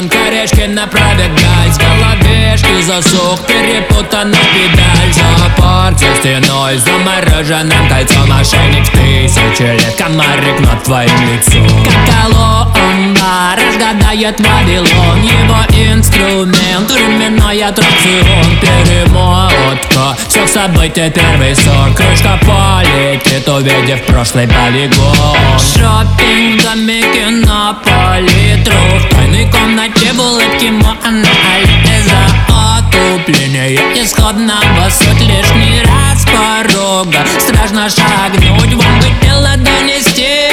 медленно пробегать В голове засух, перепутана педаль. Зоопарк за стеной, замороженным кольцом Мошенник тысячи лет, комарик над твоим лицом. Как Коломба разгадает Вавилон Его инструмент, временной аттракцион Перемотка. Всех событий, первый сон Крышка полетит, увидев прошлый полигон. Шоппинг в на В тайной комнате улыбки Моана Ализа Отупление. Исходного суть лишний раз порога. Страшно шагнуть, вам бы дело донести.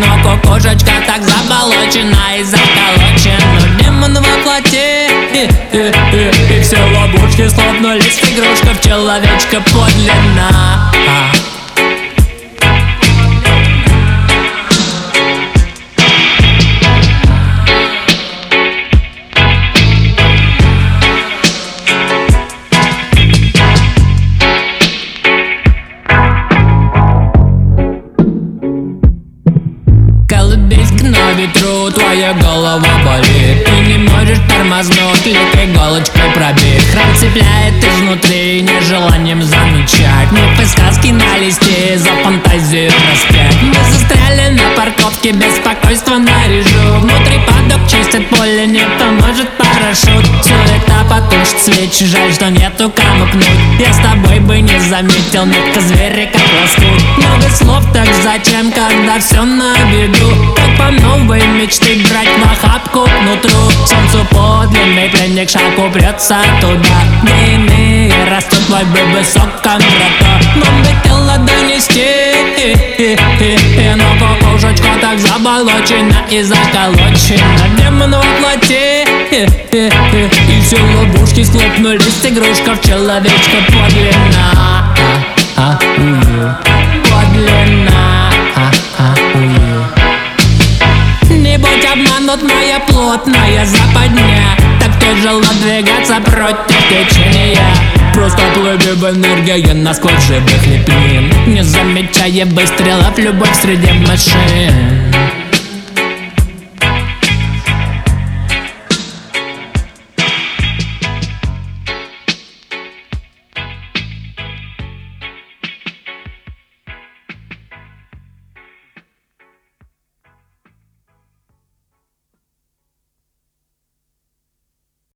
Но кукушечка так заболочена и заколочена Демон во плоти. И все ловушки слопнулись Игрушка в человечка подлинна ветру Твоя голова болит. Ты не можешь тормознуть Легкой иголочкой пробить Храм цепляет изнутри Нежеланием замечать. Мы сказки на листе За фантазию распять. Мы застряли на парковке Беспокойство на режу. Внутри падок чистит поле Не поможет парашют. Суета потушит свечи Жаль, что нету кому кнуть Я с тобой бы не заметил Метка зверя как лоскут. Много слов, зачем, когда все на виду? Как по новой мечты брать в охапку нутру Солнцу подлинный пленник шаг упрется туда. Где иные растут твой бы высоком врата Нам бы тело донести. Но кукушечка так заболочена и заколочена Демон во плоти И все ловушки схлопнулись. Игрушка в человечка подлинна. Подлинна тяжело двигаться против течения. Просто плыви в энергии насквозь живых лепнин Не замечая выстрелов любовь среди машин